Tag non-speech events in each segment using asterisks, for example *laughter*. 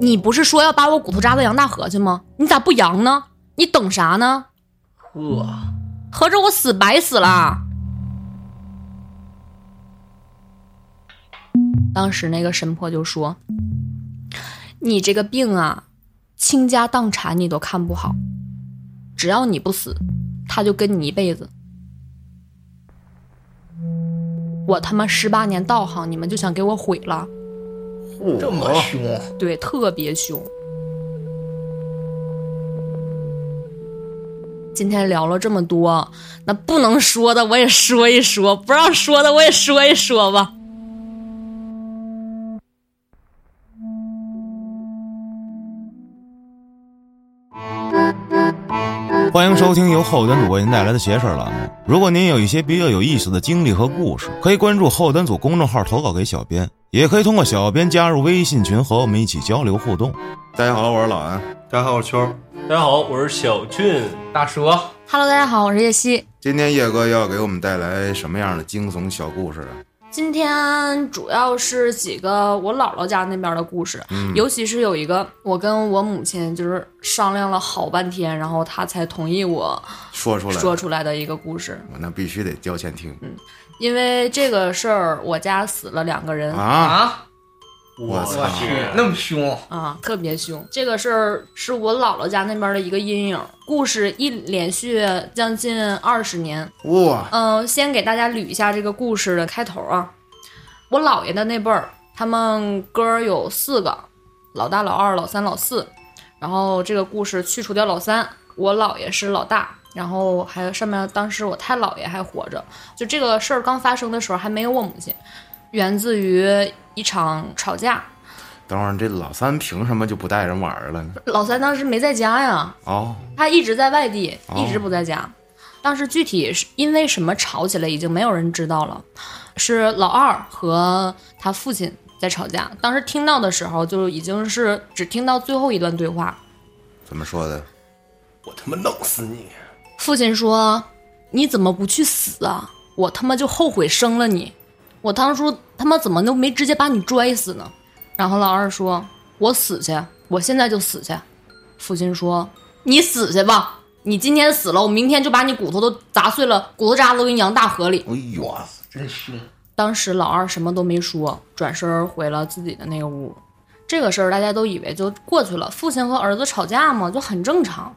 你不是说要把我骨头扎到杨大河去吗？你咋不扬呢？你等啥呢？呵，合着我死白死了。当时那个神婆就说：“你这个病啊，倾家荡产你都看不好，只要你不死，他就跟你一辈子。我他妈十八年道行，你们就想给我毁了？这么凶，对，特别凶。今天聊了这么多，那不能说的我也说一说，不让说的我也说一说吧。欢迎收听由后端组为您带来的邪事儿栏目。如果您有一些比较有意思的经历和故事，可以关注后端组公众号投稿给小编，也可以通过小编加入微信群和我们一起交流互动。大家好，我是老安。大家好，我是秋儿。大家好，我是小俊。大蛇，Hello，大家好，我是叶希。今天叶哥要给我们带来什么样的惊悚小故事啊？今天主要是几个我姥姥家那边的故事，尤其是有一个我跟我母亲就是商量了好半天，然后她才同意我说出来，说出来的一个故事。我那必须得交钱听。因为这个事儿，我家死了两个人。啊！啊！我去，那么凶，啊，特别凶。这个事儿是我姥姥家那边的一个阴影。故事一连续将近二十年。哇，嗯、先给大家捋一下这个故事的开头啊。我姥爷的那辈儿，他们哥儿有四个，老大、老二、老三、老四。然后这个故事去除掉老三，我姥爷是老大，然后还有上面当时我太姥爷还活着。就这个事儿刚发生的时候还没有我母亲，源自于一场吵架。等会儿这老三凭什么就不带人玩儿了呢？老三当时没在家呀，哦，他一直在外地，哦一直不在家。当时具体是因为什么吵起来，已经没有人知道了。是老二和他父亲在吵架。当时听到的时候，就已经是只听到最后一段对话。怎么说的？我他妈弄死你！父亲说：“你怎么不去死啊？我他妈就后悔生了你。我当初他妈怎么都没直接把你拽死呢？”然后老二说：“我死去，我现在就死去。”父亲说：“你死去吧，你今天死了，我明天就把你骨头都砸碎了，骨头渣子都给你扬大河里。”哎呦，真凶！当时老二什么都没说，转身回了自己的那个屋。这个事儿大家都以为就过去了，父亲和儿子吵架嘛，就很正常。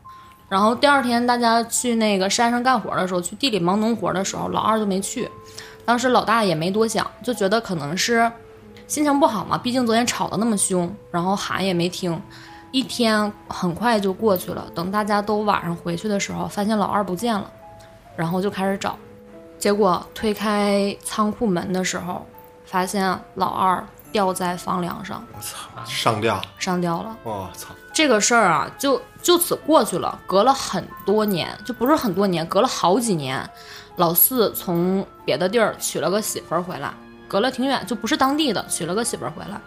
然后第二天大家去那个山上干活的时候，去地里忙农活的时候，老二就没去。当时老大也没多想，就觉得可能是心情不好嘛，毕竟昨天吵得那么凶，然后喊也没听。一天很快就过去了，等大家都晚上回去的时候，发现老二不见了，然后就开始找。结果推开仓库门的时候，发现老二吊在房梁上，我操，上吊！上吊了。我操！这个事儿啊，就就此过去了。隔了很多年，就不是很多年，隔了好几年，老四从别的地儿娶了个媳妇儿回来，隔了挺远，就不是当地的，娶了个媳妇儿回来。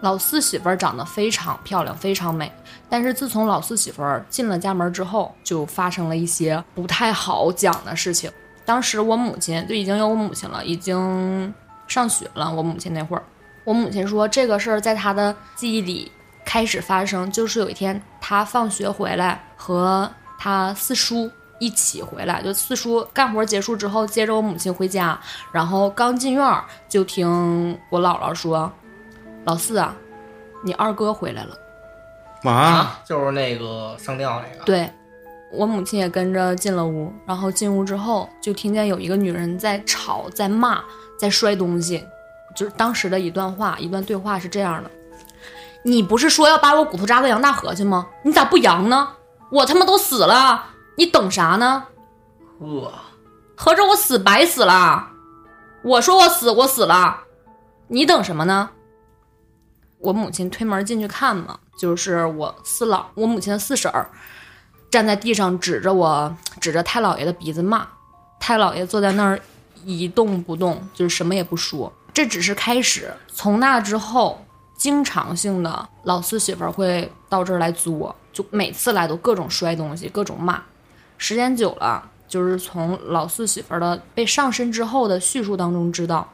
老四媳妇儿长得非常漂亮，非常美。但是自从老四媳妇儿进了家门之后，就发生了一些不太好讲的事情。当时我母亲就已经有我母亲了，已经上学了。我母亲那会儿，我母亲说这个事儿在她的记忆里开始发生，就是有一天她放学回来和她四叔一起回来，就四叔干活结束之后接着我母亲回家，然后刚进院儿就听我姥姥说：“老四啊，你二哥回来了。”啊，就是那个上吊那个。对，我母亲也跟着进了屋，然后进屋之后就听见有一个女人在吵、在骂、在摔东西，就是当时的一段话、一段对话是这样的：“你不是说要把我骨头扎到杨大河去吗？你咋不扬呢？我他妈都死了，你等啥呢？呵，合着我死白死了？我说我死，我死了，你等什么呢？”我母亲推门进去看嘛，就是我四姥，我母亲的四婶儿，站在地上指着我，指着太姥爷的鼻子骂。太姥爷坐在那儿一动不动，就是什么也不说。这只是开始，从那之后，经常性的老四媳妇儿会到这儿来租我，就每次来都各种摔东西，各种骂。时间久了，就是从老四媳妇儿的被上身之后的叙述当中知道，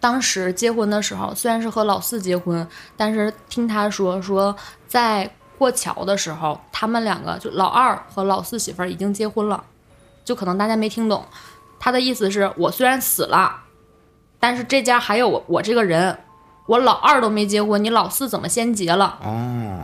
当时结婚的时候虽然是和老四结婚，但是听他说说在过桥的时候，他们两个就老二和老四媳妇儿已经结婚了，就可能大家没听懂，他的意思是我虽然死了，但是这家还有我我这个人，我老二都没结婚，你老四怎么先结了？哦，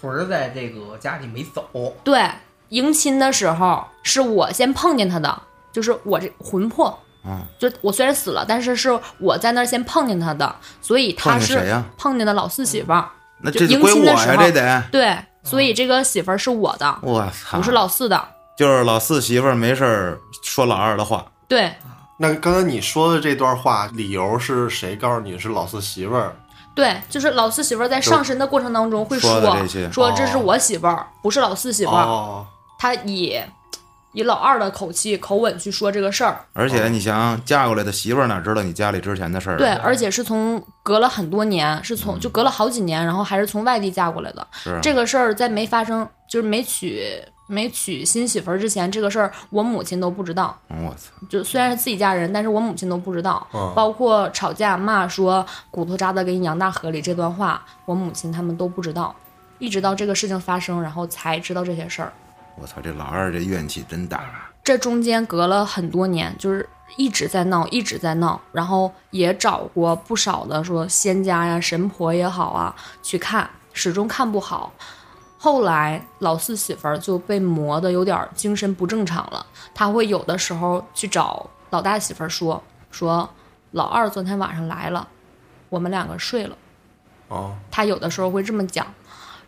魂儿在这个家里没走，对，迎亲的时候是我先碰见他的，就是我这魂魄。嗯，就我虽然死了，但是是我在那儿先碰见他的，所以他是碰见谁呀碰见的老四媳妇儿。那这迎亲的时候这得。对，所以这个媳妇儿是我的，我操！不是老四的。就是老四媳妇儿没事儿说老二的话，对那刚才你说的这段话，理由是谁告诉你是老四媳妇儿？对，就是老四媳妇儿在上身的过程当中会说说这是我媳妇儿，不是老四媳妇儿。哦，他以以老二的口气口吻去说这个事儿。而且你想嫁过来的媳妇儿哪知道你家里之前的事儿？啊对，，而且是从隔了很多年，是从就隔了好几年，然后还是从外地嫁过来的。是这个事儿在没发生，就是没娶没娶新媳妇儿之前，这个事儿我母亲都不知道。嗯我操！就虽然是自己家人，但是我母亲都不知道。嗯包括吵架骂说骨头渣子给你扬大河里这段话，我母亲他们都不知道。一直到这个事情发生，然后才知道这些事儿。我操！这老二这怨气真大。这中间隔了很多年，就是一直在闹，一直在闹，然后也找过不少的说仙家呀、神婆也好啊去看，始终看不好。后来老四媳妇儿就被磨得有点精神不正常了，他会有的时候去找老大媳妇儿说说老二昨天晚上来了，我们两个睡了。哦，她有的时候会这么讲。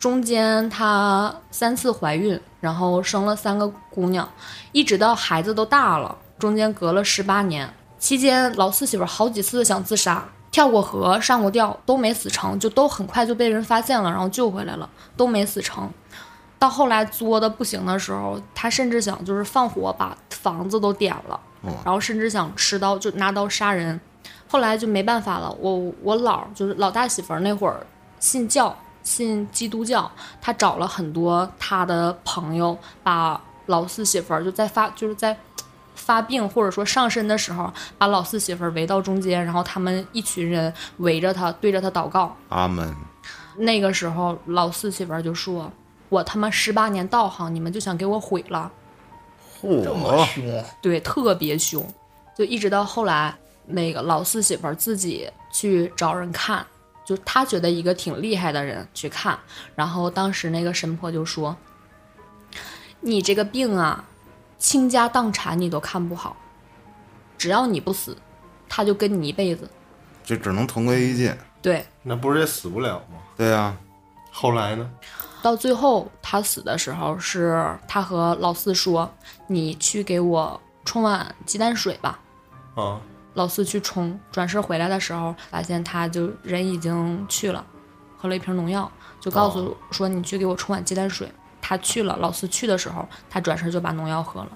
中间她三次怀孕，然后生了三个姑娘，一直到孩子都大了，中间隔了十八年。期间老四媳妇儿好几次想自杀，跳过河、上过吊都没死成，就都很快就被人发现了，然后救回来了，都没死成。到后来作的不行的时候，她甚至想就是放火把房子都点了，然后甚至想持刀就拿刀杀人。后来就没办法了，我我姥就是老大媳妇儿那会儿信教，信基督教，他找了很多他的朋友，把老四媳妇儿就在发就是在发病或者说上身的时候，把老四媳妇儿围到中间，然后他们一群人围着他，对着他祷告。阿门。那个时候，老四媳妇儿就说：“我他妈十八年道行，你们就想给我毁了。”这么凶，对，特别凶，就一直到后来，那个老四媳妇儿自己去找人看，就他觉得一个挺厉害的人去看，然后当时那个神婆就说：“你这个病啊，倾家荡产你都看不好，只要你不死，他就跟你一辈子。就只能同归于尽。”对，那不是也死不了吗？对啊，后来呢？到最后他死的时候，是他和老四说：“你去给我冲碗鸡蛋水吧。”啊，老四去冲，转身回来的时候，发现他就人已经去了，喝了一瓶农药，就告诉说你去给我冲碗鸡蛋水。他去了，老四去的时候，他转身就把农药喝了，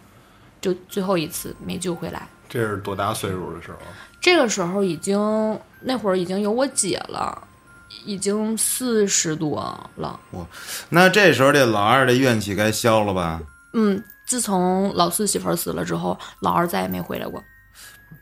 就最后一次没救回来。这是多大岁数的时候？这个时候已经那会儿已经有我姐了，已经四十多了。那这时候这老二的怨气该消了吧？嗯，自从老四媳妇儿死了之后，老二再也没回来过。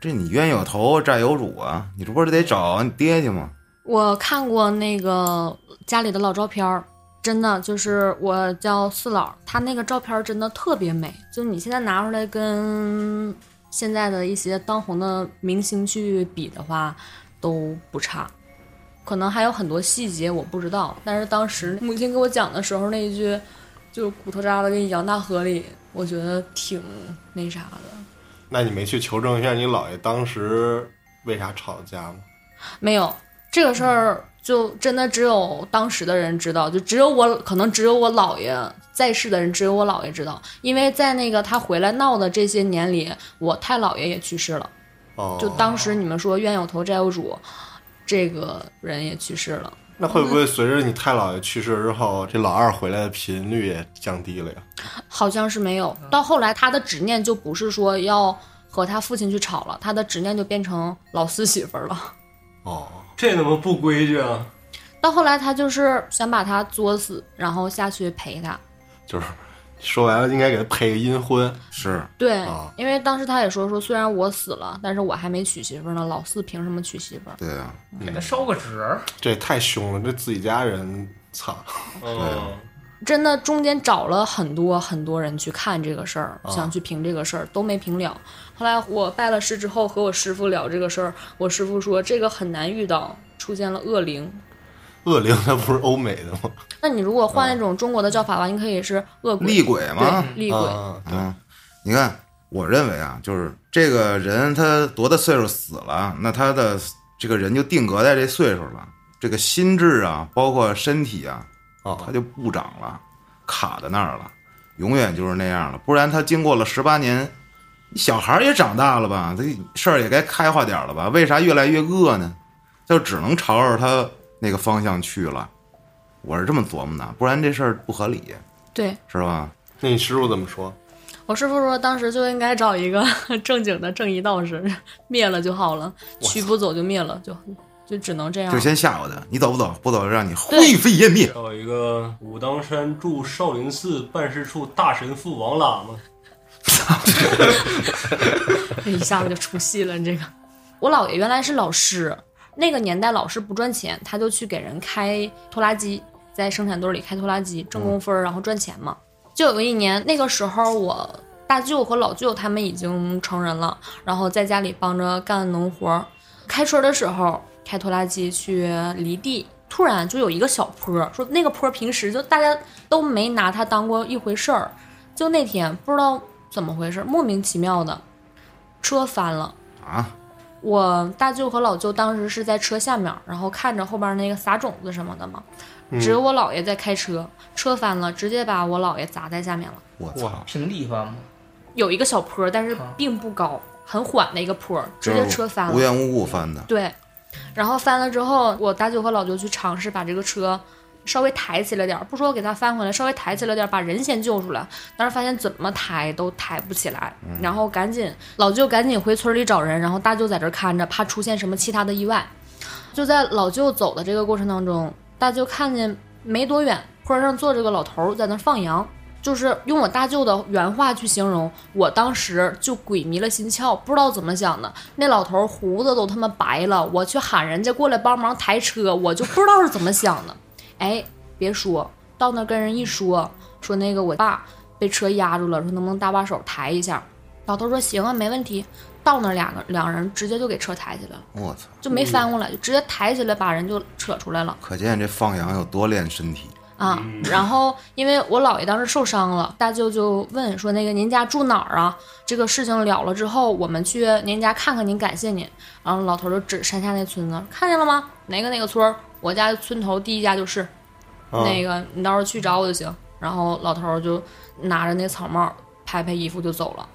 这你冤有头债有主啊！你这不是得找你爹去吗？我看过那个家里的老照片儿，真的就是我叫四老，他那个照片真的特别美，就你现在拿出来跟现在的一些当红的明星去比的话，都不差。可能还有很多细节我不知道，但是当时母亲给我讲的时候，那一句就骨头渣子给你扬大河里，我觉得挺那啥的。那你没去求证一下你姥爷当时为啥吵架吗？没有这个事儿，就真的只有当时的人知道，就只有我，可能只有我姥爷在世的人，只有我姥爷知道，因为在那个他回来闹的这些年里，我太姥爷也去世了，哦，就当时你们说冤有头债有主，这个人也去世了。那会不会随着你太姥爷去世之后，这老二回来的频率也降低了呀？好像是没有。到后来，他的执念就不是说要和他父亲去吵了，他的执念就变成老四媳妇儿了。哦，这怎么不规矩啊？到后来，他就是想把他作死，然后下去陪他。就是说白了应该给他配个阴婚。是对啊，因为当时他也说说，虽然我死了，但是我还没娶媳妇儿呢，老四凭什么娶媳妇儿？对啊，给他烧个纸儿，这也太凶了，这自己家人，操！嗯，真的中间找了很多很多人去看这个事儿，啊想去评这个事儿，都没评了。后来我拜了师之后，和我师傅聊这个事儿，我师傅说这个很难遇到，出现了恶灵。恶灵它不是欧美的吗？*laughs* 那你如果换那种中国的叫法的话，你可以是恶鬼、厉鬼吗，厉鬼。啊，嗯，你看，我认为啊，就是这个人他多大岁数死了，那他的这个人就定格在这岁数了，这个心智啊，包括身体啊，啊他就不长了，卡在那儿了，永远就是那样了。不然他经过了十八年，小孩儿也长大了吧，这事儿也该开化点儿了吧？为啥越来越恶呢？就只能朝着他那个方向去了。我是这么琢磨的，不然这事儿不合理，对是吧？那你师傅怎么说？我师傅说，当时就应该找一个 *laughs* 正经的正义道士，灭了就好了，驱不走就灭了，就就只能这样就。先吓唬他，你走不走？不走让你灰飞烟灭。找一个武当山驻少林寺办事处大神父王喇嘛，*laughs* 这 *laughs* 一下子就出戏了。你这个，我姥爷原来是老师，那个年代老师不赚钱，他就去给人开拖拉机，在生产队里开拖拉机挣工分儿，然后赚钱嘛。就有一年，那个时候我大舅和老舅他们已经成人了，然后在家里帮着干农活儿。开春的时候开拖拉机去犁地，突然就有一个小坡，说那个坡平时就大家都没拿它当过一回事儿，就那天不知道怎么回事，莫名其妙的车翻了。啊，我大舅和老舅当时是在车下面，然后看着后边那个撒种子什么的嘛，只有我姥爷在开车，车翻了，直接把我姥爷砸在下面了。我操！平地翻吗？有一个小坡，但是并不高，很缓的一个坡，直接车翻了。无缘无故翻的。对，然后翻了之后，我大舅和老舅去尝试把这个车稍微抬起来点儿，不说给它翻回来，稍微抬起来点儿，把人先救出来。但是发现怎么抬都抬不起来，然后赶紧老舅赶紧回村里找人，然后大舅在这儿看着，怕出现什么其他的意外。就在老舅走的这个过程当中，大舅看见没多远坡上坐着个老头儿在那放羊。就是用我大舅的原话去形容，我当时就鬼迷了心窍，不知道怎么想的。那老头儿胡子都他妈白了，我去喊人家过来帮忙抬车，我就不知道是怎么想的。哎，别说到那跟人一说，说那个我爸被车压住了，说能不能搭把手抬一下？老头说行啊，没问题。到那两个两人直接就给车抬起来了，我操！就没翻过来，就直接抬起来把人就扯出来了。可见这放羊有多练身体。啊，然后因为我姥爷当时受伤了，大舅就问说：“那个您家住哪儿啊？这个事情了了之后，我们去您家看看您，感谢您。”然后老头就指山下那村子，看见了吗？哪个哪个村儿？我家村头第一家就是，啊那个你到时候去找我就行。然后老头就拿着那草帽，拍拍衣服就走了。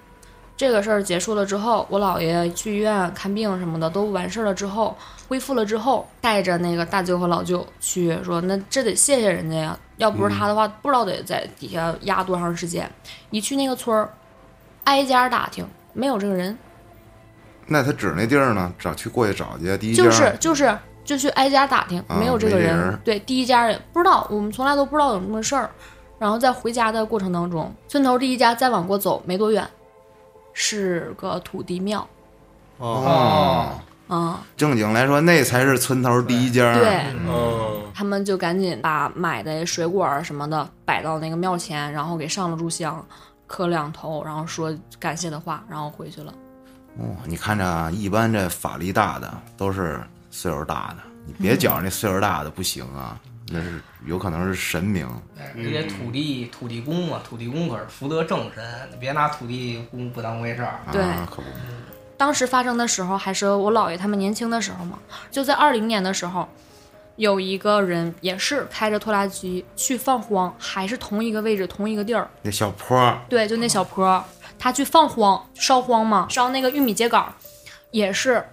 这个事儿结束了之后，我姥爷去医院看病什么的都完事儿了之后，恢复了之后，带着那个大舅和老舅去说，那这得谢谢人家呀，要不是他的话，不知道得在底下压多长时间。一去那个村儿，挨家打听，没有这个人，那他指那地儿呢？找去过去找去，第一家就是就是就去挨家打听，啊没有这个人对，第一家人不知道，我们从来都不知道有这么个事儿。然后在回家的过程当中，村头第一家再往过走没多远，是个土地庙。哦，嗯，正经来说，那才是村头第一家。对，嗯，他们就赶紧把买的水果什么的摆到那个庙前，然后给上了炷香，磕两头，然后说感谢的话，然后回去了。哦，你看着啊，一般这法力大的都是岁数大的，你别觉着那岁数大的不行啊，那是有可能是神明。人家土地土地公嘛，土地公可是福德正神，你别拿土地公不当回事儿。对啊，可不，当时发生的时候还是我姥爷他们年轻的时候嘛，就在二零年的时候，有一个人也是开着拖拉机去放荒，还是同一个位置同一个地儿，那小坡儿对，就那小坡，他去放荒烧荒嘛，烧那个玉米秸秆儿，也是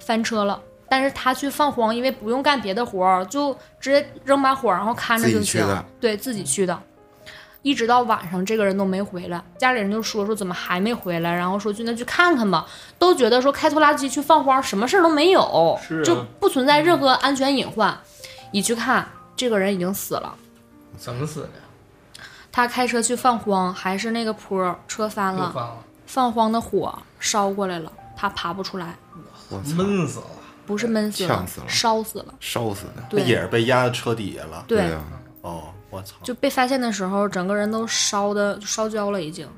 翻车了。但是他去放荒，因为不用干别的活儿，就直接扔把火，然后看着就行己去的。对自己去的，一直到晚上，这个人都没回来。家里人就说说怎么还没回来，然后说去那去看看吧。都觉得说开拖拉机去放荒，什么事儿都没有，啊就不存在任何安全隐患。一去看，这个人已经死了。怎么死的？他开车去放荒，还是那个坡儿车翻了，又放了，放荒的火烧过来了，他爬不出来，我操，闷死了。不是闷死了呛死了，烧死了。烧死的。对也是被压在车底下了。对，呀，哦，我操！就被发现的时候，整个人都烧的就烧焦了，已经。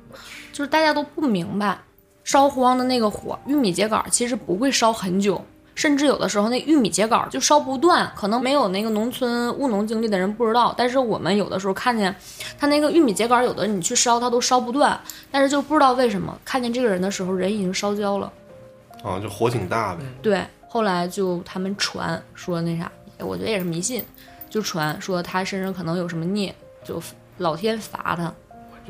就是大家都不明白，烧荒的那个火，玉米秸秆其实不会烧很久，甚至有的时候那玉米秸秆就烧不断。可能没有那个农村务农经历的人不知道，但是我们有的时候看见他那个玉米秸秆，有的你去烧它都烧不断，但是就不知道为什么看见这个人的时候，人已经烧焦了。啊，就火挺大呗。对，后来就他们传说那啥，我觉得也是迷信，就传说他身上可能有什么孽，就老天罚他。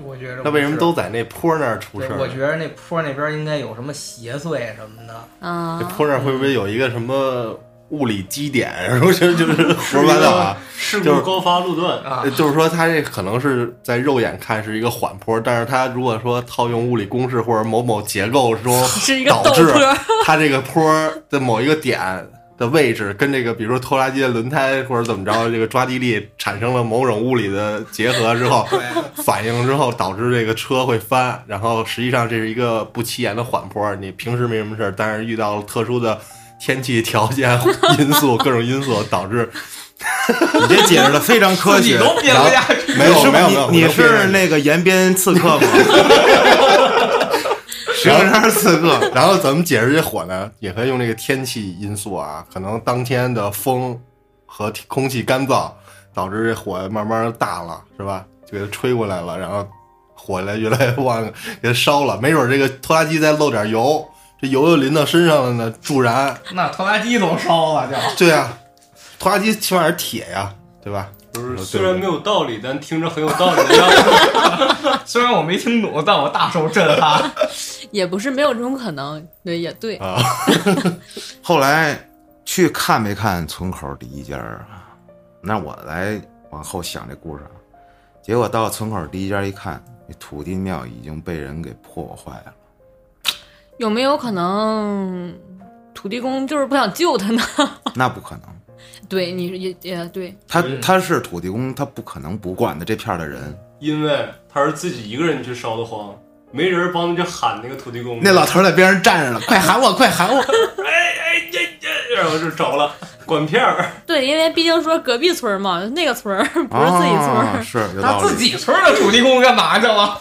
我觉得那为什么都在那坡那儿出事儿？我觉得那坡那边应该有什么邪祟什么的。啊、那坡那儿会不会有一个什么物理基点？然后就就是 *laughs* 胡说八道啊！事就是故高发路段，啊呃，就是说，它这可能是在肉眼看是一个缓坡，但是它如果说套用物理公式或者某某结构中，*laughs* 是一个导致陡坡 *laughs* 它这个坡的某一个点的位置跟这个，比如说拖拉机的轮胎或者怎么着，这个抓地力产生了某种物理的结合之后，反应之后导致这个车会翻，然后实际上这是一个不起眼的缓坡，你平时没什么事儿，但是遇到了特殊的天气条件因素，各种因素导致 *laughs* 你这解释的非常科学。自己都编不下去。没有没有没有，你是那个延边刺客吗？石景山刺客，然后怎么解释这火呢？也可以用这个天气因素啊，可能当天的风和天空气干燥，导致这火慢慢大了，是吧？就给它吹过来了，然后火来越来越旺，给它烧了。没准这个拖拉机再漏点油，这油又淋到身上了呢，助燃。那拖拉机都烧了，就 *laughs* 对啊，拖拉机起码是铁呀，对吧？就是虽然没有道理，但听着很有道理的样子。*laughs* 虽然我没听懂，但我大受震撼。*laughs* 也不是没有这种可能，对，也对。啊，后来去看没看村口第一家啊？那我来往后想这故事啊。结果到村口第一家一看，那土地庙已经被人给破坏了。有没有可能土地公就是不想救他呢？*laughs* 那不可能，对，你也也对，他他是土地公，他不可能不管的这片儿的人。因为他是自己一个人去烧的荒，没人帮着去喊那个土地公。那老头儿在边上站着了，快喊我，快喊我！*laughs* 哎哎呀呀，然后就着了，管片儿。*laughs* 对，因为毕竟说隔壁村嘛，那个村儿不是自己村儿，啊是他。自己村的土地公干嘛去了？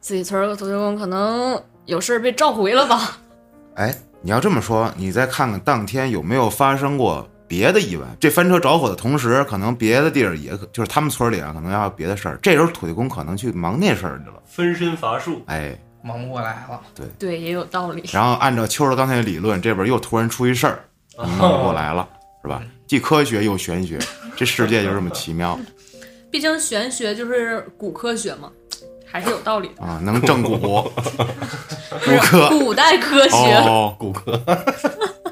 自己村儿的土地公可能有事儿被召回了吧？*laughs* 哎，你要这么说，你再看看当天有没有发生过别的意外？这翻车着火的同时，可能别的地儿也可就是他们村里啊，可能要有别的事儿。这时候土地公可能去忙那事儿去了。分身乏术，哎，忙不过来了。对对，也有道理。然后按照秋儿刚才的理论，这边又突然出一事儿，啊忙不过来了，是吧？既科学又玄学，这世界就这么奇妙 *laughs* 毕竟玄学就是古科学嘛，还是有道理的。啊！能正骨，*laughs* 骨科古代科学，哦，骨科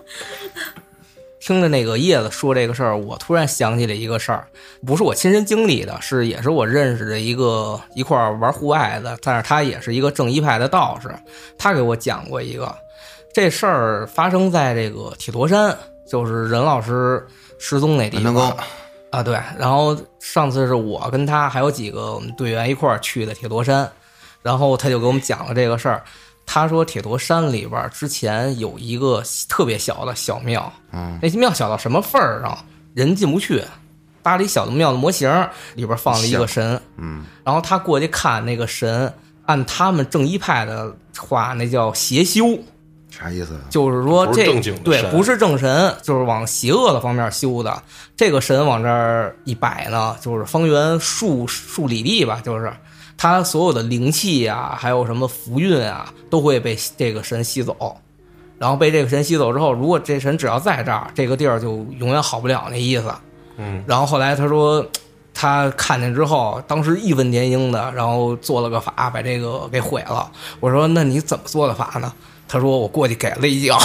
*laughs* 听着那个叶子说这个事儿，我突然想起了一个事儿，不是我亲身经历的，是也是我认识的一个一块儿玩户外的，但是他也是一个正一派的道士，他给我讲过一个这事儿发生在这个铁陀山，就是任老师失踪那地方够啊，对。然后上次是我跟他还有几个我们队员一块儿去的铁驼山，然后他就给我们讲了这个事儿。他说铁驼山里边儿之前有一个特别小的小庙，嗯，那庙小到什么份儿上，人进不去，搭了一小的庙的模型，里边放了一个神，嗯，然后他过去看那个神，按他们正一派的话，那叫邪修，啥意思？就是说这是正经对不是正神，就是往邪恶的方面修的。这个神往这儿一摆呢，就是方圆数数里地吧，就是他所有的灵气啊、还有什么福运啊，都会被这个神吸走。然后被这个神吸走之后，如果这神只要在这儿，这个地儿就永远好不了那意思。嗯，然后后来他说，他看见之后，当时义愤填膺的，然后做了个法，把这个给毁了。我说：“那你怎么做的法呢？”他说：“我过去给了一脚，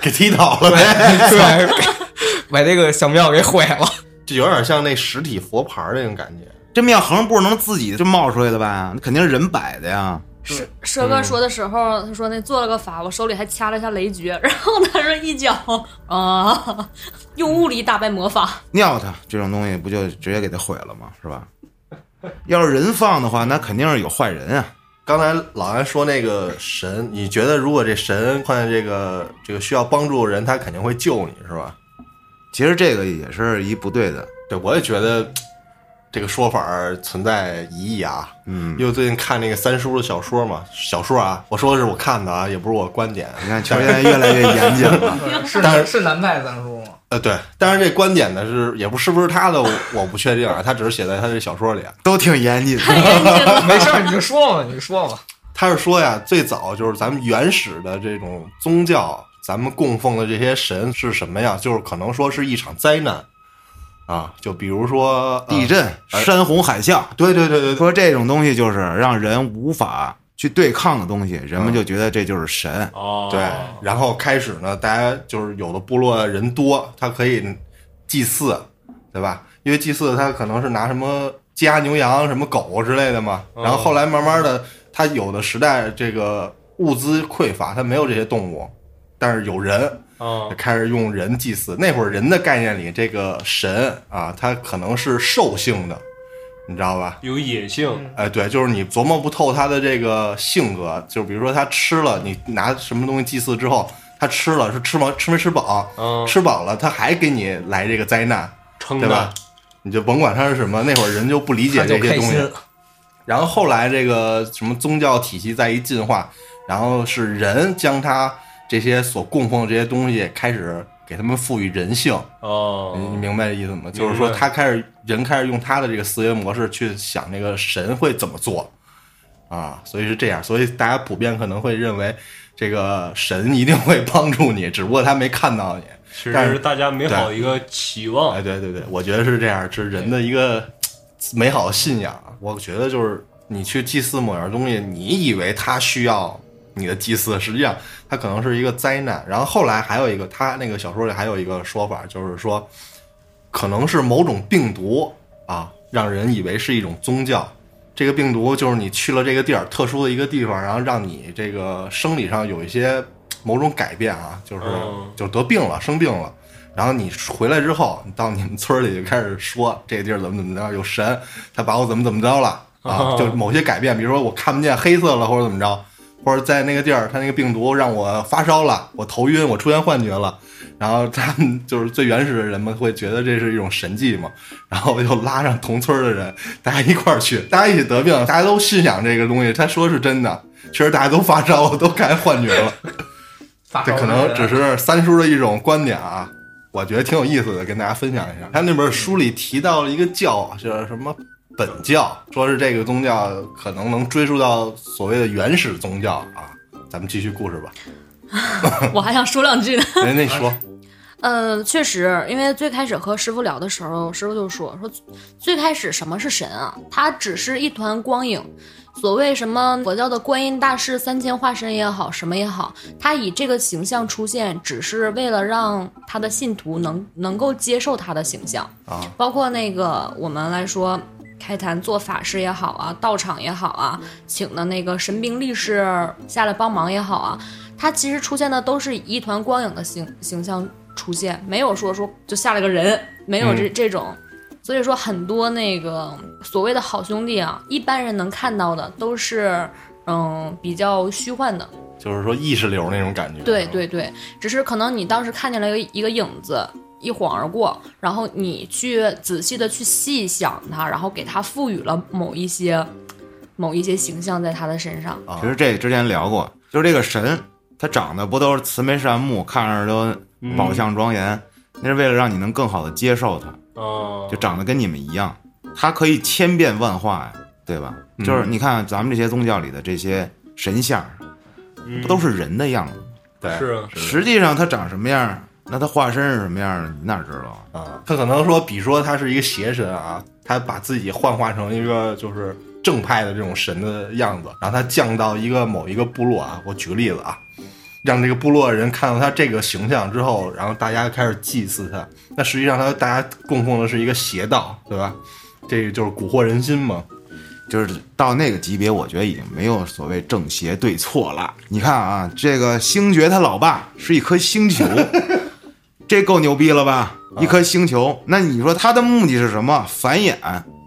给踢倒了呗。*laughs* 对，*laughs* 把这个小庙给毁了。就有点像那实体佛牌儿那种感觉。这庙横不是能自己就冒出来的吧？那肯定是人摆的呀。蛇蛇哥说的时候，他说那做了个法，我手里还掐了一下雷诀，*laughs* 然后他说一脚啊，用物理打败魔法。尿他这种东西不就直接给他毁了吗？是吧？要是人放的话，那肯定是有坏人啊。刚才老安说那个神，你觉得如果这神碰见这个这个需要帮助的人，他肯定会救你，是吧？其实这个也是一不对的。对，我也觉得这个说法存在疑义啊。嗯，因为最近看那个三叔的小说嘛，小说啊，我说的是我看的啊，也不是我观点。你看乔岩越来越严谨了。*laughs* 是是南派三叔吗？呃，对，但是这观点呢是也不是不是他的，我我不确定啊，他只是写在他这小说里。都挺严谨的。没事，你就说嘛，你就说嘛。*laughs* 他是说呀，最早就是咱们原始的这种宗教，咱们供奉的这些神是什么呀？就是可能说是一场灾难啊，就比如说呃地震、山洪、海啸，对对对对对，说这种东西就是让人无法去对抗的东西，人们就觉得这就是神。哦，对，然后开始呢，大家就是有的部落人多，他可以祭祀，对吧？因为祭祀他可能是拿什么鸡鸭牛羊、什么狗之类的嘛。然后后来慢慢的，他有的时代这个物资匮乏，他没有这些动物，但是有人，啊开始用人祭祀。那会儿人的概念里，这个神啊，他可能是兽性的，你知道吧？有野性，哎，对，就是你琢磨不透他的这个性格，就比如说他吃了，你拿什么东西祭祀之后，他吃了是吃饱吃没吃饱，嗯，吃饱了他还给你来这个灾难，对吧，？你就甭管他是什么，那会儿人就不理解这些东西。*laughs* 然后后来这个什么宗教体系再一进化，然后是人将他这些所供奉的这些东西开始给他们赋予人性，哦你，你明白这意思吗？就是说，他开始人开始用他的这个思维模式去想那个神会怎么做啊，所以是这样，所以大家普遍可能会认为这个神一定会帮助你，*laughs* 只不过他没看到你。是但是大家美好的一个期望哎，，对对对，我觉得是这样，是人的一个美好的信仰。我觉得就是你去祭祀某样东西，你以为他需要你的祭祀，实际上它可能是一个灾难。然后后来还有一个，他那个小说里还有一个说法，就是说可能是某种病毒啊，让人以为是一种宗教。这个病毒就是你去了这个地儿，特殊的一个地方，然后让你这个生理上有一些某种改变啊，就是、嗯就得病了，生病了。然后你回来之后，你到你们村里就开始说这个地儿怎么怎么着，有神，他把我怎么怎么着了啊，哦 *laughs* 就某些改变，比如说我看不见黑色了，或者怎么着，或者在那个地儿，他那个病毒让我发烧了，我头晕，我出现幻觉了。然后他们就是最原始的人们会觉得这是一种神迹嘛，然后就拉上同村的人，大家一块儿去，大家一起得病，大家都信仰这个东西。他说是真的，确实大家都发烧，都开幻觉了。*laughs* 这可能只是三叔的一种观点啊，我觉得挺有意思的，跟大家分享一下。他那本书里提到了一个教啊，叫什么本教，说是这个宗教可能能追溯到所谓的原始宗教啊。咱们继续故事吧。*laughs* 我还想说两句呢。人 *laughs* 那你说，*laughs* 呃，确实，因为最开始和师傅聊的时候，师傅就说说，最开始什么是神啊？它只是一团光影。所谓什么佛教的观音大士、三千化身也好，什么也好，他以这个形象出现，只是为了让他的信徒能能够接受他的形象啊。包括那个我们来说，开坛做法事也好啊，道场也好啊，请的那个神兵力士下来帮忙也好啊，他其实出现的都是以一团光影的形形象出现，没有说说就下来个人，没有这、这种。所以说，很多那个所谓的好兄弟啊，一般人能看到的都是嗯比较虚幻的。就是说意识流那种感觉。对对对，只是可能你当时看见了一个一个影子。一晃而过，然后你去仔细的去细想它，然后给它赋予了某一些某一些形象在他的身上。啊其实这之前聊过，就是这个神，他长得不都是慈眉善目，看着都宝相庄严，那是为了让你能更好的接受他，哦，就长得跟你们一样，他可以千变万化呀，对吧？就是你看咱们这些宗教里的这些神像，不都是人的样子吗？对是啊实际上他长什么样，那他化身是什么样的，你哪知道啊？啊，他可能说，比如说他是一个邪神啊，他把自己幻化成一个就是正派的这种神的样子，然后他降到一个某一个部落啊，我举个例子啊，让这个部落的人看到他这个形象之后，然后大家开始祭祀他，那实际上他大家供奉的是一个邪道，对吧？这个就是蛊惑人心嘛。就是到那个级别，我觉得已经没有所谓正邪对错了。你看啊，这个星爵他老爸是一颗星球，*laughs* 这够牛逼了吧？一颗星球，那你说它的目的是什么？繁衍，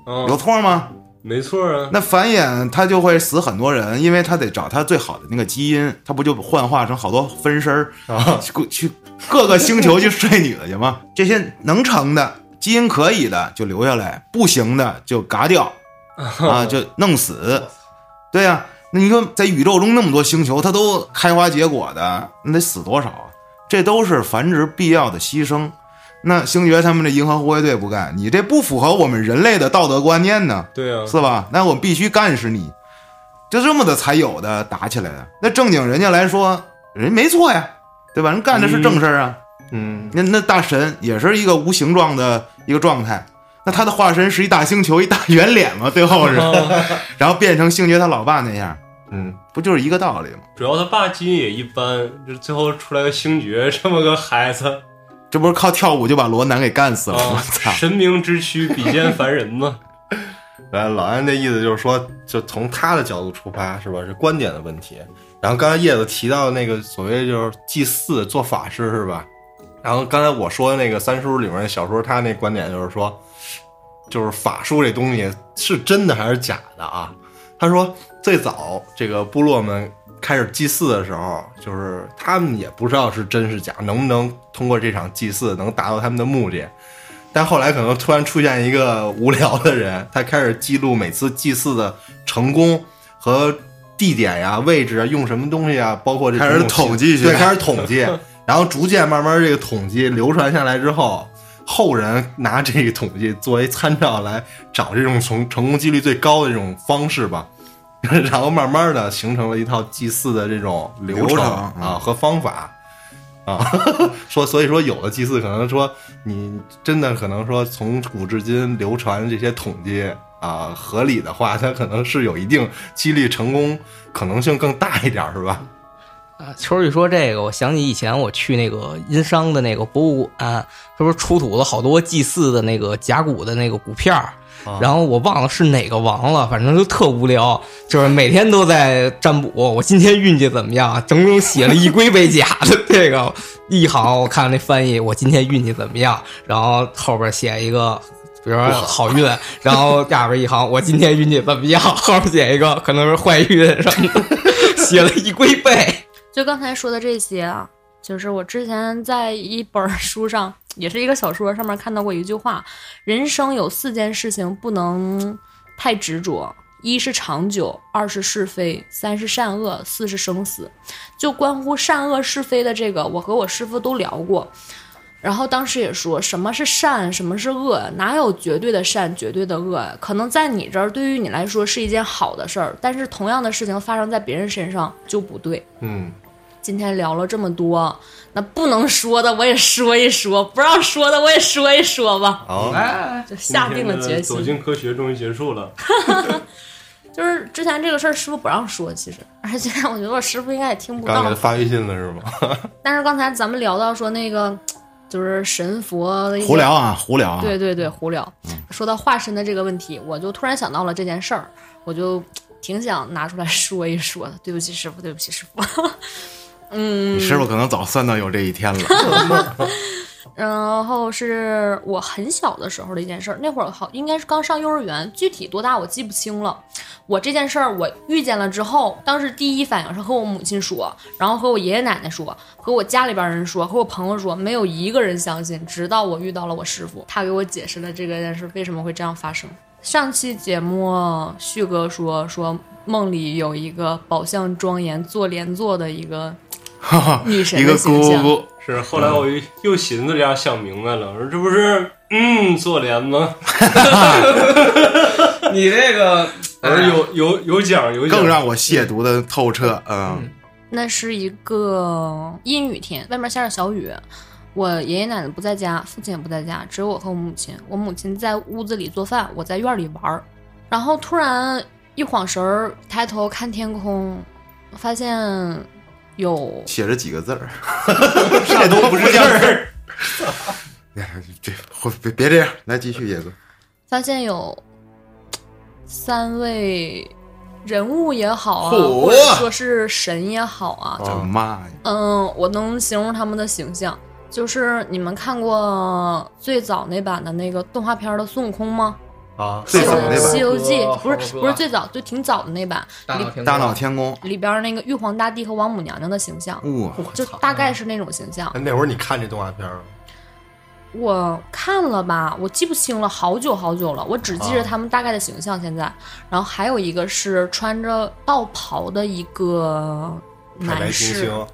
有嗯，错吗？没错啊。那繁衍它就会死很多人，因为它得找它最好的那个基因，它不就幻化成好多分身儿啊，去去各个星球去睡女的去吗？这些能成的基因可以的就留下来，不行的就嘎掉啊，就弄死。对呀、那你说在宇宙中那么多星球，它都开花结果的，那得死多少啊？这都是繁殖必要的牺牲。那星爵他们这银河护卫队不干，你这不符合我们人类的道德观念呢。对啊，是吧？那我必须干死你，就这么的才有的打起来的。那正经人家来说，人没错呀，对吧？人干的是正事儿啊。嗯，那那大神也是一个无形状的一个状态，那他的化身是一大星球，一大圆脸嘛，最后是，*laughs* 然后变成星爵他老爸那样，嗯，不就是一个道理吗？主要他爸基因也一般，就最后出来个星爵 *laughs* 这么个孩子这不是靠跳舞就把罗南给干死了吗？*laughs* 神明之躯比肩凡人嘛。然 *laughs* 后老安这意思就是说，就从他的角度出发，是吧？是观点的问题。然后刚才叶子提到那个所谓就是祭祀做法事，是吧？然后刚才我说的那个三叔里面的小说，他那观点就是说，就是法术这东西是真的还是假的啊？他说最早这个部落们开始祭祀的时候，就是他们也不知道是真是假，能不能通过这场祭祀能达到他们的目的。但后来可能突然出现一个无聊的人，他开始记录每次祭祀的成功和地点呀、位置啊、用什么东西啊，包括这 *laughs* 开始统计去对，开始统计，然后逐渐慢慢这个统计流传下来之后，后人拿这个统计作为参照来找这种成成功几率最高的这种方式吧，*laughs* 然后慢慢的形成了一套祭祀的这种流流程啊嗯和方法。啊，说所以说有的祭祀可能说你真的可能说从古至今流传这些统计啊合理的话，它可能是有一定几率成功可能性更大一点儿，是吧？啊，秋儿一说这个，我想起以前我去那个殷商的那个博物馆，他不是出土了好多祭祀的那个甲骨的那个骨片儿，然后我忘了是哪个王了，反正就特无聊，就是每天都在占卜，我今天运气怎么样，整整写了一龟背甲的 *laughs* 这个一行，我看那翻译，我今天运气怎么样，然后后边写一个。比如说好运，然后下边一行我今天运气怎么样，后边写一个可能是坏运什么的，*laughs* 写了一龟背。就刚才说的这些啊，就是我之前在一本书上，也是一个小说上面看到过一句话：人生有四件事情不能太执着，一是长久，二是是非，三是善恶，四是生死。就关乎善恶是非的这个，我和我师傅都聊过。然后当时也说，什么是善，什么是恶，哪有绝对的善，绝对的恶？可能在你这儿，对于你来说是一件好的事儿，但是同样的事情发生在别人身上就不对。嗯，今天聊了这么多，那不能说的我也说一说，不让说的我也说一说吧，好，哎，就下定了决心走。进科学终于结束了。*laughs* 就是之前这个事儿，师傅不让说，其实，而且我觉得我师傅应该也听不到刚给他。发微信了是吗？*laughs* 但是刚才咱们聊到说那个，就是神佛的一些胡聊啊，胡聊啊。对对对，胡聊。说到化身的这个问题，我就突然想到了这件事儿，我就挺想拿出来说一说的。对不起，师傅，对不起，师傅。嗯，你师傅可能早算到有这一天了。*laughs* 然后是我很小的时候的一件事儿，那会儿好应该是刚上幼儿园，具体多大我记不清了。我这件事儿我遇见了之后，当时第一反应是和我母亲说，然后和我爷爷奶奶说，和我家里边人说，和我朋友说，没有一个人相信。直到我遇到了我师傅，他给我解释了这个件事为什么会这样发生。上期节目旭哥说说梦里有一个宝相庄严坐莲座的一个 *laughs* 女神一个的形象。姑姑，是，后来我又又寻思这样想明白了，我说这不是嗯做莲吗？*laughs* 你这个 *laughs* 我说有有有奖有奖，更让我亵渎的透彻。嗯，那是一个阴雨天，外面下着小雨。我爷爷奶奶不在家，父亲也不在家，只有我和我母亲。我母亲在屋子里做饭，我在院里玩儿。然后突然一晃神儿，抬头看天空，发现有写着几个字儿，*laughs* 这都不是字儿。哎这别别这样，来继续，野哥。发现有三位人物也好啊，或者说是神也好啊，这妈呀！嗯，我能形容他们的形象，就是你们看过最早那版的那个动画片的孙悟空吗？啊，最早那版。西游记不是不是最早，就挺早的那版，大闹天宫。大闹天宫，里边那个玉皇大帝和王母娘娘的形象，哇，就大概是那种形象。那会儿你看这动画片儿，我看了吧，我记不清了，好久好久了，我只记着他们大概的形象。现在，然后还有一个是穿着道袍的一个男士，星，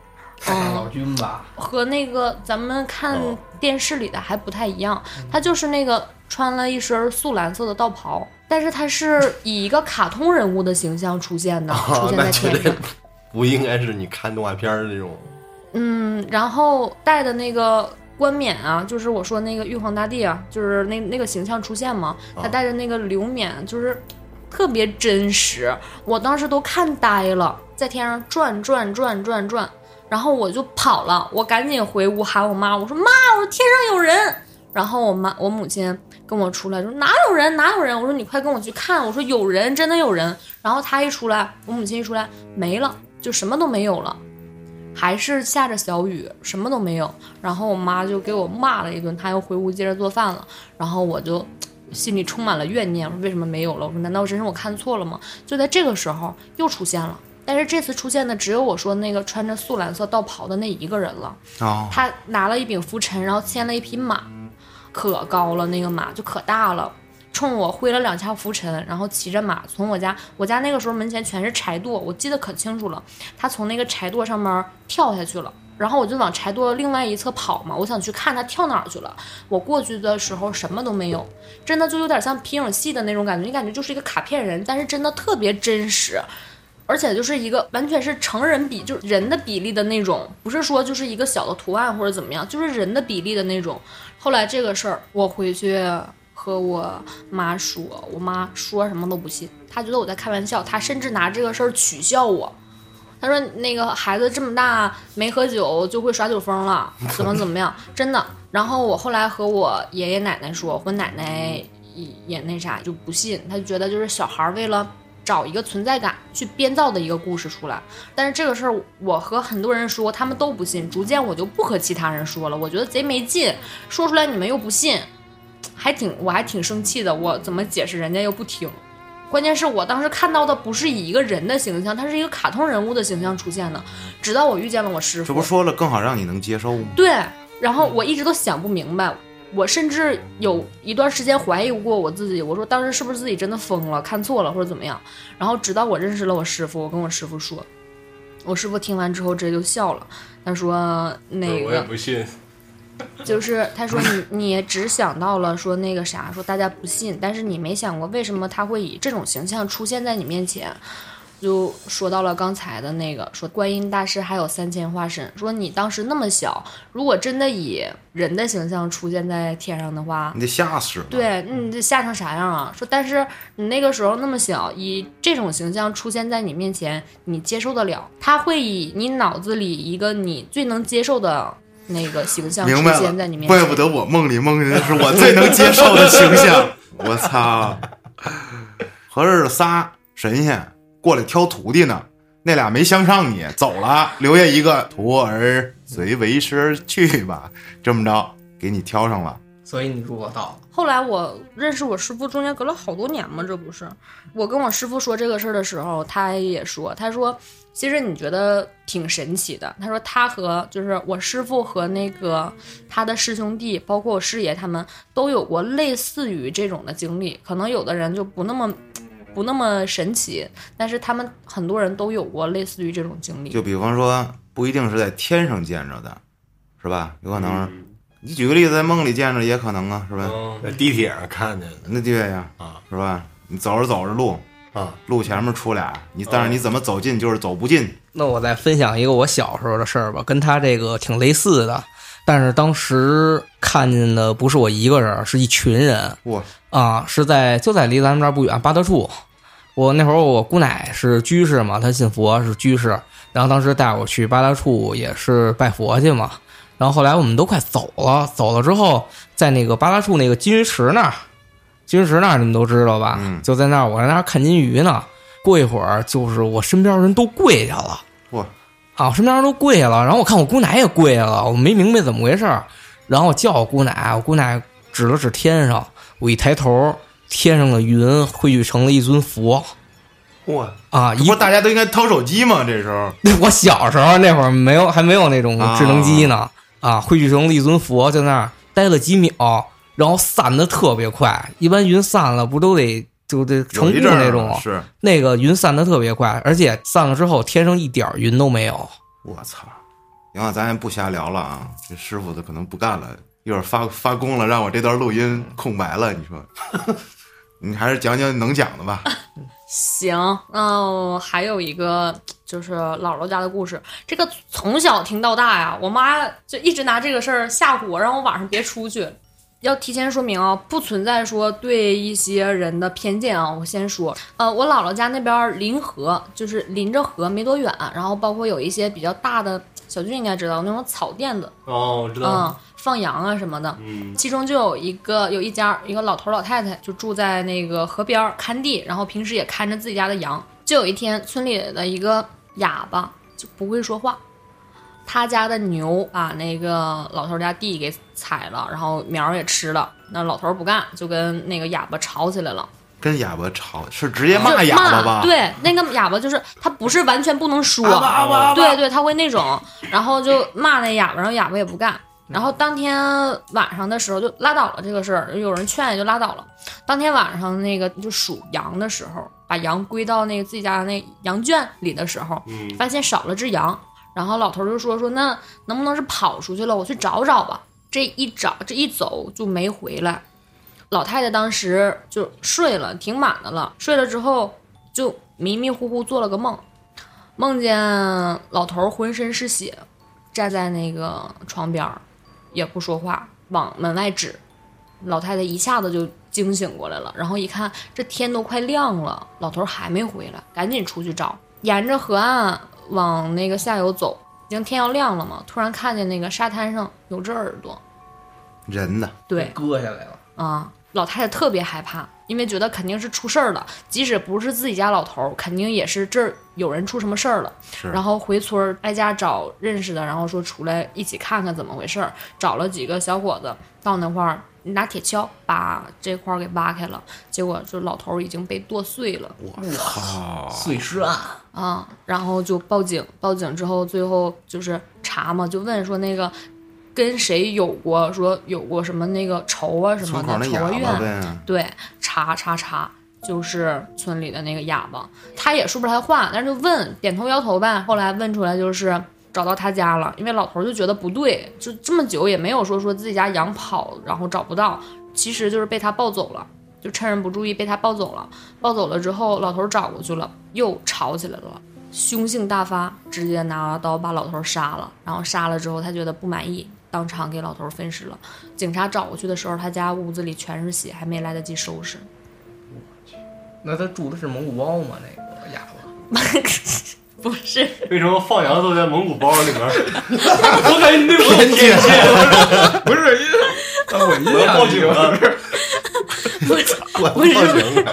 大嗯，老君吧，和那个咱们看哦。电视里的还不太一样，他就是那个穿了一身素蓝色的道袍，但是他是以一个卡通人物的形象出现的，出啊，现在天上。不应该是你看动画片儿的那种。嗯，然后戴的那个冠冕啊，就是我说那个玉皇大帝啊，就是那那个形象出现嘛，他戴着那个流冕，就是特别真实，我当时都看呆了，在天上转转转转转，然后我就跑了，我赶紧回屋喊我妈，我说妈，我说天上有人，然后我妈我母亲跟我出来说哪有人哪有人，我说你快跟我去看，我说有人真的有人，然后她一出来，我母亲一出来没了，就什么都没有了。还是下着小雨，什么都没有。然后我妈就给我骂了一顿，她又回屋接着做饭了。然后我就心里充满了怨念，我说为什么没有了？我说难道真是我看错了吗？就在这个时候又出现了，但是这次出现的只有我说那个穿着素蓝色道袍的那一个人了。哦，他拿了一柄拂尘，然后牵了一匹马，可高了，那个马就可大了，冲我挥了两下拂尘，然后骑着马从我家，我家那个时候门前全是柴垛，我记得可清楚了。他从那个柴垛上面跳下去了。然后我就往柴垛另外一侧跑嘛，我想去看他跳哪儿去了。我过去的时候什么都没有，真的就有点像皮影戏的那种感觉，你感觉就是一个卡片人，但是真的特别真实。而且就是一个完全是成人比，就是人的比例的那种，不是说就是一个小的图案或者怎么样，就是人的比例的那种。后来这个事儿，我回去和我妈说，我妈说什么都不信，她觉得我在开玩笑，她甚至拿这个事儿取笑我。她说那个孩子这么大没喝酒就会耍酒疯了，怎么怎么样，真的。然后我后来和我爷爷奶奶说，我奶奶也也那啥就不信，她觉得就是小孩为了。找一个存在感去编造的一个故事出来，但是这个事儿我和很多人说，他们都不信，逐渐我就不和其他人说了，我觉得贼没劲，说出来你们又不信，还挺我还挺生气的，我怎么解释人家又不听，*laughs* 关键是我当时看到的不是以一个人的形象，它是一个卡通人物的形象出现的，直到我遇见了我师傅，这不说了更好让你能接受吗？对，然后我一直都想不明白，我甚至有一段时间怀疑过我自己，我说当时是不是自己真的疯了，看错了或者怎么样？然后直到我认识了我师傅，我跟我师傅说，我师傅听完之后直接就笑了，他说那我也个不信，就是他说你你只想到了说那个啥，说大家不信，但是你没想过为什么他会以这种形象出现在你面前。就说到了刚才的那个，说观音大师还有三千化身，说你当时那么小，如果真的以人的形象出现在天上的话，你得吓死了。对，你得吓成啥样啊？说，但是你那个时候那么小，以这种形象出现在你面前，你接受得了？他会以你脑子里一个你最能接受的那个形象出现在你了，面前。怪不得我梦里梦见的是我最能接受的形象。*laughs* 我操！合着是仨神仙过来挑徒弟呢，那俩没相上你，走了，留下一个徒儿随为师去吧。这么着，给你挑上了。所以你入我道。后来我认识我师傅，中间隔了好多年嘛，这不是？我跟我师傅说这个事儿的时候，他也说，他说其实你觉得挺神奇的。他说他和就是我师傅和那个他的师兄弟，包括我师爷他们都有过类似于这种的经历。可能有的人就不那么不那么神奇，但是他们很多人都有过类似于这种经历。就比方说，不一定是在天上见着的，是吧？有可能你举个例子，在梦里见着也可能啊，是吧？嗯在地铁上看见的那对呀，啊是吧？你走着走着路，啊，路前面出俩，你但是你怎么走近就是走不近。那我再分享一个我小时候的事儿吧，跟他这个挺类似的，但是当时看见的不是我一个人，是一群人哇，啊，是在就在离咱们这儿不远八德处。我那会儿我姑奶是居士嘛，她信佛是居士，然后当时带我去八大处也是拜佛去嘛。然后后来我们都快走了，走了之后，在那个八大处那个金鱼池那儿，金鱼池那儿你们都知道吧？嗯就在那儿，我在那儿看金鱼呢。过一会儿，就是我身边人都跪下了。哇啊，我身边人都跪下了，然后我看我姑奶也跪下了，我没明白怎么回事儿，然后我叫我姑奶，我姑奶指了指天上，我一抬头，天上的云汇聚成了一尊佛哇，啊！一不是大家都应该掏手机吗？这时候 *laughs* 我小时候那会儿没有还没有那种智能机呢啊，汇聚成了一尊佛，在那儿待了几秒，然后散的特别快。一般云散了不都得就得成雾有一阵儿那种，是，那个云散的特别快，而且散了之后天上一点云都没有。我操！行了，咱也不瞎聊了啊，这师傅他可能不干了，一会儿发发功了，让我这段录音空白了，你说？你还是讲讲能讲的吧。*laughs* 行，嗯，还有一个就是姥姥家的故事，这个从小听到大呀，我妈就一直拿这个事儿吓唬我，让我晚上别出去。要提前说明啊，不存在说对一些人的偏见啊。我先说，呃，我姥姥家那边临河，就是临着河没多远，然后包括有一些比较大的小俊应该知道那种草垫子，哦，我知道，嗯，放羊啊什么的。嗯其中就有一个有一家一个老头老太太，就住在那个河边儿看地，然后平时也看着自己家的羊。就有一天，村里的一个哑巴就不会说话，他家的牛把那个老头家地给踩了，然后苗也吃了。那老头不干，就跟那个哑巴吵起来了，跟哑巴吵是直接骂哑巴吧？对，那个哑巴就是他不是完全不能说，对对，他会那种，然后就骂那哑巴，然后哑巴也不干。然后当天晚上的时候就拉倒了这个事儿，有人劝也就拉倒了。当天晚上那个就数羊的时候，把羊归到那个自己家的那羊圈里的时候，嗯发现少了只羊，然后老头就说说那能不能是跑出去了？我去找找吧。这一找这一走就没回来。老太太当时就睡了，挺满的了。睡了之后就迷迷糊糊做了个梦，梦见老头浑身是血，站在那个床边儿，也不说话，往门外指。老太太一下子就惊醒过来了，然后一看这天都快亮了，老头还没回来，赶紧出去找，沿着河岸往那个下游走，已经天要亮了嘛，突然看见那个沙滩上有只耳朵，人呢？对，割下来了。啊，老太太特别害怕，因为觉得肯定是出事儿了，即使不是自己家老头儿，肯定也是这儿有人出什么事儿了。是然后回村儿挨家找认识的，然后说出来一起看看怎么回事儿，找了几个小伙子到那块儿拿铁锹把这块儿给挖开了，结果就老头儿已经被剁碎了。我操！碎尸案，啊，然后就报警，报警之后，最后就是查嘛，就问说那个跟谁有过，说有过什么那个仇啊什么的，仇啊怨，对，查查查，就是村里的那个哑巴，他也说不出来话，但是就问，点头摇头呗。后来问出来就是找到他家了，因为老头就觉得不对，就这么久也没有说说自己家羊跑，然后找不到，其实就是被他抱走了。就趁人不注意被他抱走了，抱走了之后，老头找过去了，又吵起来了，凶性大发，直接拿刀把老头杀了。然后杀了之后，他觉得不满意，当场给老头儿分尸了。警察找过去的时候，他家屋子里全是血，还没来得及收拾。我去那他住的是蒙古包吗？那个哑巴？*laughs* 不是，为什么放羊都在蒙古包里面？*laughs* 我感觉你对我有偏见，不是，因为我印我要报警了。不是，我不是报警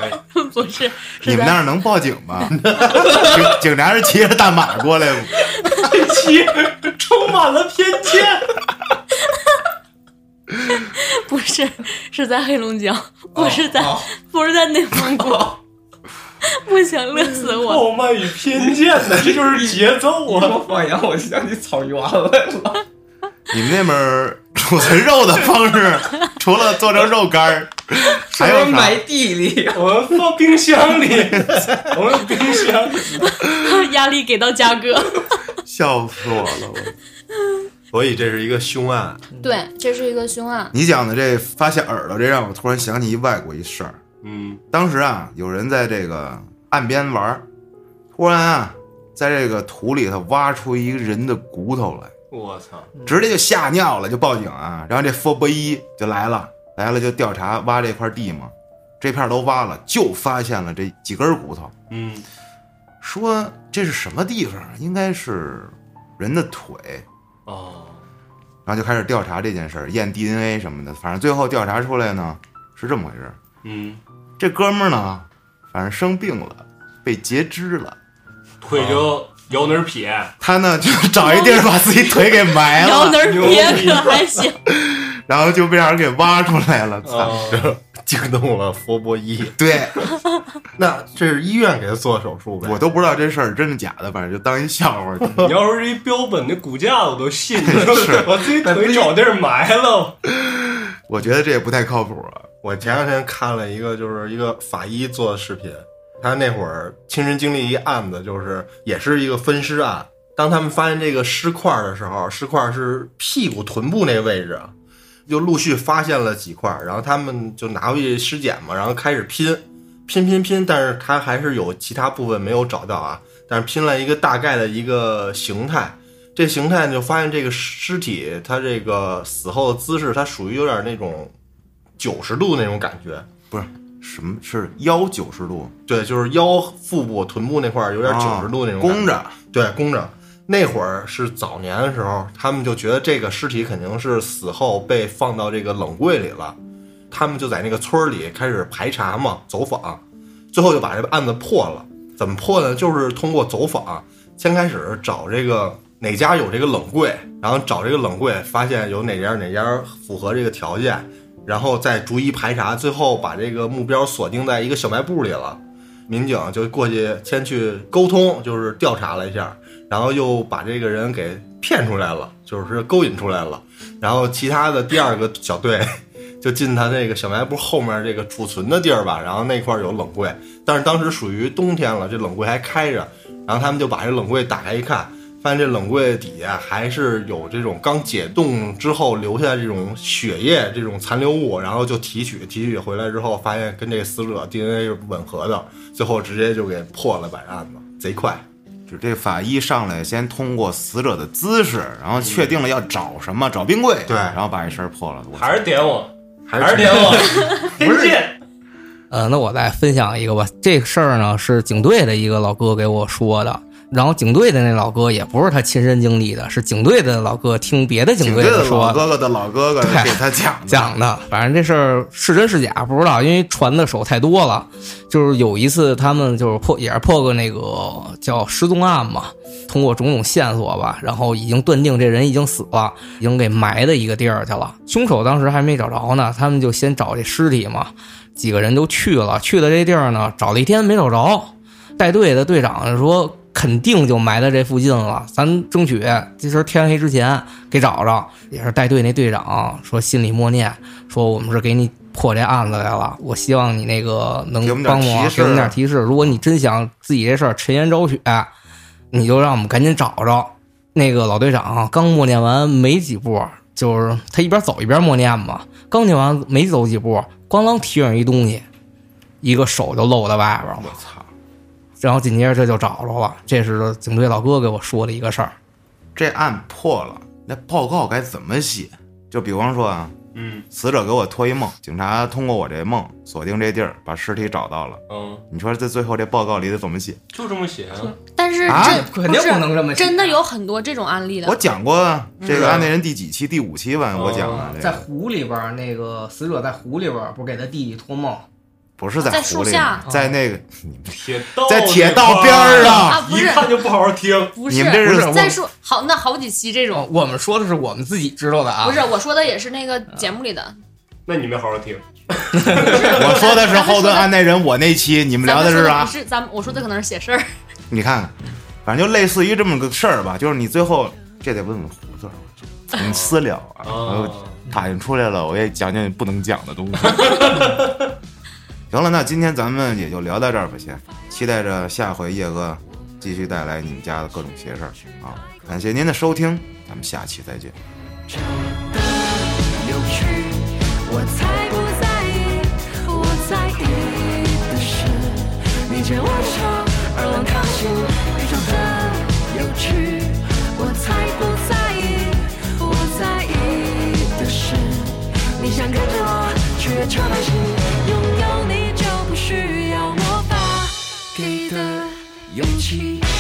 不是，你们那儿能报警吗？*laughs* 警警察是骑着大马过来吗？*laughs* 这期充满了偏见。*laughs* 不是是在黑龙江，不是在、哦不是在内蒙古。不行，乐死我！傲慢与偏见呢，这就是节奏啊！我说放羊，我想起草原来了。你们那边儿 *laughs* 储存肉的方式，除了做成肉干儿，*laughs* 还有？埋地里，我们放冰箱里，*laughs* 我们冰箱里。压力给到嘉哥。笑死我了！我所以这是一个凶案，对，这是一个凶案。你讲的这发现耳朵，这让我突然想起一外国一事儿。嗯，当时啊，有人在这个岸边玩儿，突然啊，在这个土里头挖出一个人的骨头来，我操，直接就吓尿了，就报警啊。然后这佛波一就来了，来了就调查挖这块地嘛，这片都挖了，就发现了这几根骨头，嗯，说这是什么地方？应该是人的腿。哦，然后就开始调查这件事儿，验 DNA 什么的，反正最后调查出来呢是这么回事：嗯，这哥们儿呢，反正生病了，被截肢了。腿就摇哪儿撇，他呢就找一地儿把自己腿给埋了，摇哪儿撇可还行，*laughs* 然后就被让人给挖出来了。操！啊，惊动了佛波伊。对那这是医院给他做手术呗？我都不知道这事儿真的假的，反正就当一笑话。*laughs* 你要说是一标本的骨架，我都信。*laughs* 是把自己腿找地儿埋了。我觉得这也不太靠谱啊。我前两天看了一个，就是一个法医做的视频，他那会儿亲身经历一案子，就是也是一个分尸案。当他们发现这个尸块的时候，尸块是屁股、臀部那位置，就陆续发现了几块，然后他们就拿回去尸检嘛，然后开始拼，拼拼拼，但是他还是有其他部分没有找到啊，但是拼了一个大概的一个形态。这形态就发现这个尸体，它这个死后的姿势，它属于有点那种九十度那种感觉，不是什么是腰九十度，对，就是腰、腹部、臀部那块儿有点九十度那种弓着，对，弓着。那会儿是早年的时候，他们就觉得这个尸体肯定是死后被放到这个冷柜里了，他们就在那个村儿里开始排查嘛，走访，最后就把这个案子破了。怎么破呢？就是通过走访，先开始找这个哪家有这个冷柜，然后找这个冷柜，发现有哪家哪家符合这个条件，然后再逐一排查，最后把这个目标锁定在一个小卖部里了。民警就过去先去沟通，就是调查了一下，然后又把这个人给骗出来了，就是勾引出来了。然后其他的第二个小队就进他那个小卖部后面这个储存的地儿吧，然后那块有冷柜，但是当时属于冬天了，这冷柜还开着，然后他们就把这冷柜打开一看，发现这冷柜底下还是有这种刚解冻之后留下这种血液这种残留物，然后就提取，提取回来之后发现跟这个死者 DNA 是吻合的，最后直接就给破了，把这案子贼快。就这法医上来先通过死者的姿势，然后确定了要找什么，找冰柜，对然后把这事儿破了。还是点我，还还是点我，天剑。呃，那我再分享一个吧。这个事儿呢是警队的一个老哥给我说的，然后警队的那老哥也不是他亲身经历的，是警队的老哥听别的警队的说的老哥哥的老哥哥对给他讲的讲的。反正这事儿是真是假不知道，因为传的手太多了。就是有一次他们就是破也是破个那个叫失踪案嘛，通过种种线索吧，然后已经断定这人已经死了，已经给埋在一个地儿去了。凶手当时还没找着呢，他们就先找这尸体嘛。几个人就去了，去了这地儿呢，找了一天没找着。带队的队长说，肯定就埋在这附近了，咱争取今儿天黑之前给找着。也是带队那队长说，心里默念说，我们是给你破这案子来了，我希望你那个能帮我给我们点提示。如果你真想自己这事儿沉冤昭雪，你就让我们赶紧找着。那个老队长刚默念完没几步，就是他一边走一边默念嘛，刚念完没走几步，咣啷提上一东西，一个手就露在外边了。然后紧接着这就找着了，这是警队老哥给我说的一个事儿。这案破了，那报告该怎么写？就比方说啊，嗯死者给我托一梦，警察通过我这梦锁定这地儿，把尸体找到了。嗯，你说这最后这报告里得怎么写？就这么写啊。但是啊肯定不能这么写真的有很多这种案例的。我讲过啊，这个案内人第几期？第五期吧，我讲的。这在湖里边，那个死者在湖里边不是给他弟弟托梦，不是在湖里树下，在那个铁道在铁道边儿啊啊，不是一看就不好好听。不是你们这是再说好那好几期这种，我们说的是我们自己知道的啊，不是我说的也是那个节目里的。那你没好好听。*laughs* 我说的是后端案内人，我那期你们聊的是啊说的不？是咱们我说的可能是写事儿，你看看，反正就类似于这么个事儿吧，就是你最后这得问问胡子儿，你私聊啊，啊我打印出来了，我也讲讲不能讲的东西。*laughs* 行了，那今天咱们也就聊到这儿吧，先期待着下回叶哥继续带来你们家的各种邪事儿啊！感谢您的收听，咱们下期再见。有趣，我才不在意，我在意的是你牵我手，而我靠近，宇宙的有趣，我才不在意，我在意的是你想跟着我去月球旅行，需要我发给的勇气。